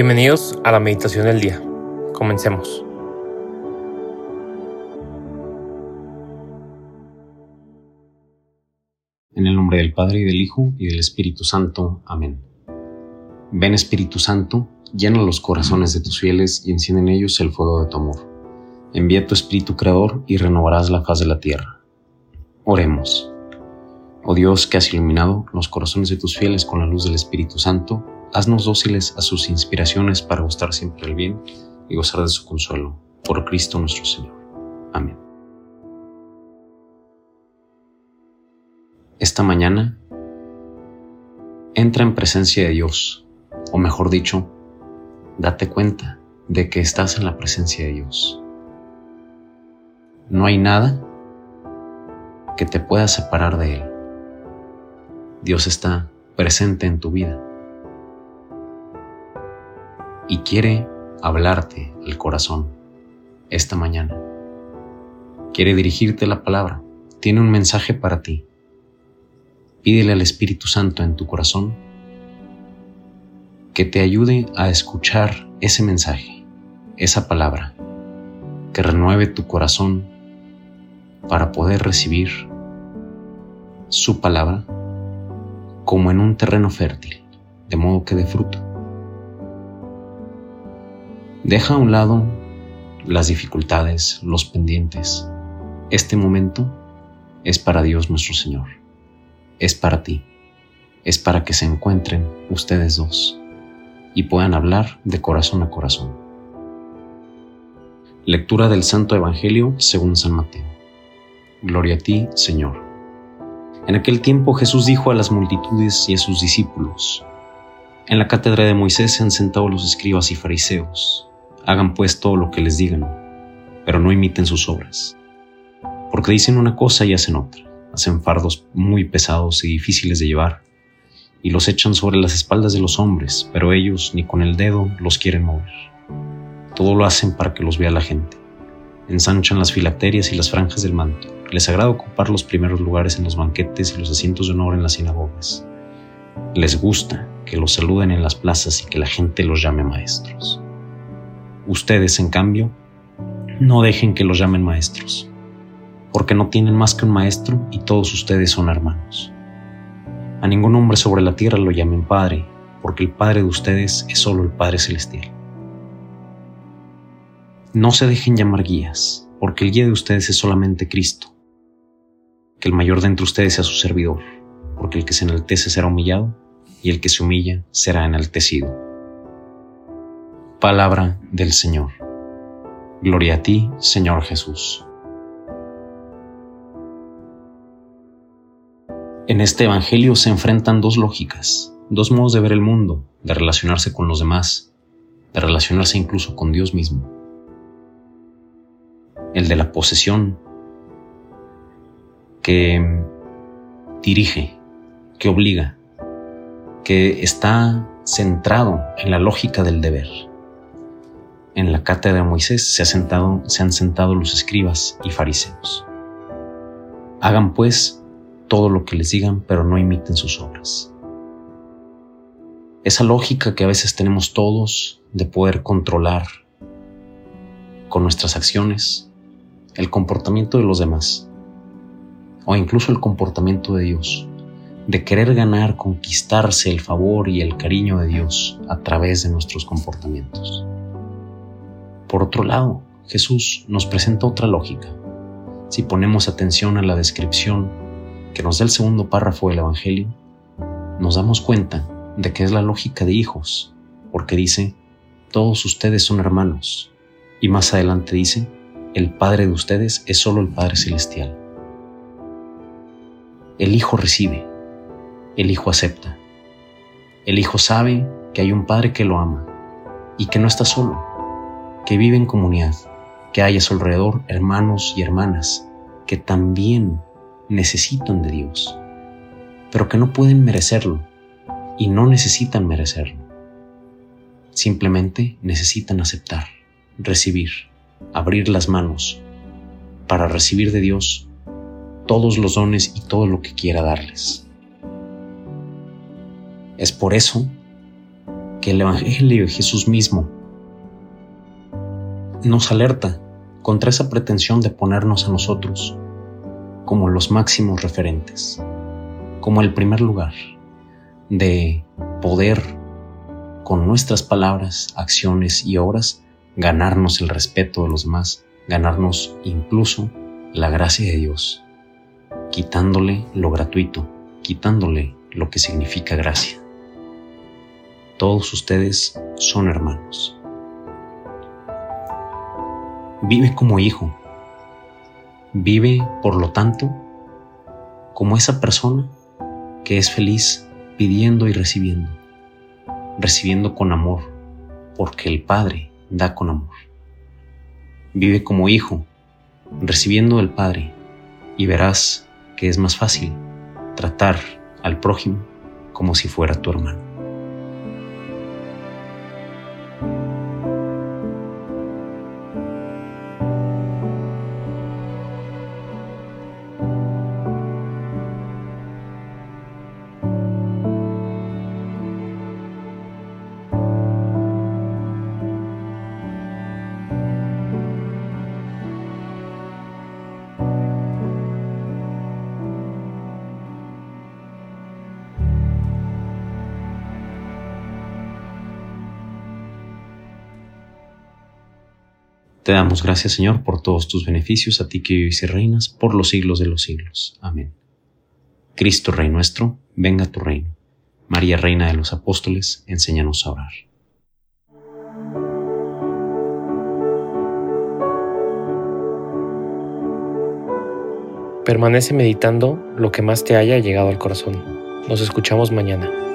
Bienvenidos a la meditación del día. Comencemos. En el nombre del Padre y del Hijo y del Espíritu Santo. Amén. Ven Espíritu Santo, llena los corazones de tus fieles y enciende en ellos el fuego de tu amor. Envía tu Espíritu Creador y renovarás la faz de la tierra. Oremos. Oh Dios que has iluminado los corazones de tus fieles con la luz del Espíritu Santo, haznos dóciles a sus inspiraciones para gustar siempre el bien y gozar de su consuelo. Por Cristo nuestro Señor. Amén. Esta mañana, entra en presencia de Dios, o mejor dicho, date cuenta de que estás en la presencia de Dios. No hay nada que te pueda separar de Él. Dios está presente en tu vida y quiere hablarte al corazón esta mañana. Quiere dirigirte la palabra. Tiene un mensaje para ti. Pídele al Espíritu Santo en tu corazón que te ayude a escuchar ese mensaje, esa palabra, que renueve tu corazón para poder recibir su palabra como en un terreno fértil, de modo que dé fruto. Deja a un lado las dificultades, los pendientes. Este momento es para Dios nuestro Señor. Es para ti. Es para que se encuentren ustedes dos y puedan hablar de corazón a corazón. Lectura del Santo Evangelio según San Mateo. Gloria a ti, Señor. En aquel tiempo Jesús dijo a las multitudes y a sus discípulos, En la cátedra de Moisés se han sentado los escribas y fariseos Hagan pues todo lo que les digan, pero no imiten sus obras. Porque dicen una cosa y hacen otra. Hacen fardos muy pesados y difíciles de llevar, y los echan sobre las espaldas de los hombres, pero ellos ni con el dedo los quieren mover. Todo lo hacen para que los vea la gente. Ensanchan las filacterias y las franjas del manto. Les agrada ocupar los primeros lugares en los banquetes y los asientos de honor en las sinagogas. Les gusta que los saluden en las plazas y que la gente los llame maestros. Ustedes, en cambio, no dejen que los llamen maestros, porque no tienen más que un maestro y todos ustedes son hermanos. A ningún hombre sobre la tierra lo llamen Padre, porque el Padre de ustedes es solo el Padre Celestial. No se dejen llamar guías, porque el guía de ustedes es solamente Cristo. Que el mayor de entre ustedes sea su servidor, porque el que se enaltece será humillado, y el que se humilla será enaltecido. Palabra del Señor. Gloria a ti, Señor Jesús. En este Evangelio se enfrentan dos lógicas, dos modos de ver el mundo, de relacionarse con los demás, de relacionarse incluso con Dios mismo. El de la posesión, que dirige, que obliga, que está centrado en la lógica del deber en la cátedra de Moisés se, se han sentado los escribas y fariseos. Hagan pues todo lo que les digan, pero no imiten sus obras. Esa lógica que a veces tenemos todos de poder controlar con nuestras acciones el comportamiento de los demás o incluso el comportamiento de Dios, de querer ganar, conquistarse el favor y el cariño de Dios a través de nuestros comportamientos. Por otro lado, Jesús nos presenta otra lógica. Si ponemos atención a la descripción que nos da el segundo párrafo del Evangelio, nos damos cuenta de que es la lógica de hijos, porque dice, todos ustedes son hermanos, y más adelante dice, el Padre de ustedes es solo el Padre Celestial. El Hijo recibe, el Hijo acepta, el Hijo sabe que hay un Padre que lo ama y que no está solo, que vive en comunidad, que hay a su alrededor hermanos y hermanas que también necesitan de Dios, pero que no pueden merecerlo y no necesitan merecerlo. Simplemente necesitan aceptar, recibir, abrir las manos para recibir de Dios todos los dones y todo lo que quiera darles. Es por eso que el Evangelio de Jesús mismo nos alerta contra esa pretensión de ponernos a nosotros como los máximos referentes, como el primer lugar, de poder con nuestras palabras, acciones y obras ganarnos el respeto de los demás, ganarnos incluso la gracia de Dios, quitándole lo gratuito, quitándole lo que significa gracia. Todos ustedes son hermanos. Vive como hijo. Vive, por lo tanto, como esa persona que es feliz pidiendo y recibiendo. Recibiendo con amor, porque el Padre da con amor. Vive como hijo, recibiendo del Padre, y verás que es más fácil tratar al prójimo como si fuera tu hermano. Te damos gracias, Señor, por todos tus beneficios, a ti que vives y reinas por los siglos de los siglos. Amén. Cristo, Rey nuestro, venga a tu reino. María, Reina de los Apóstoles, enséñanos a orar. Permanece meditando lo que más te haya llegado al corazón. Nos escuchamos mañana.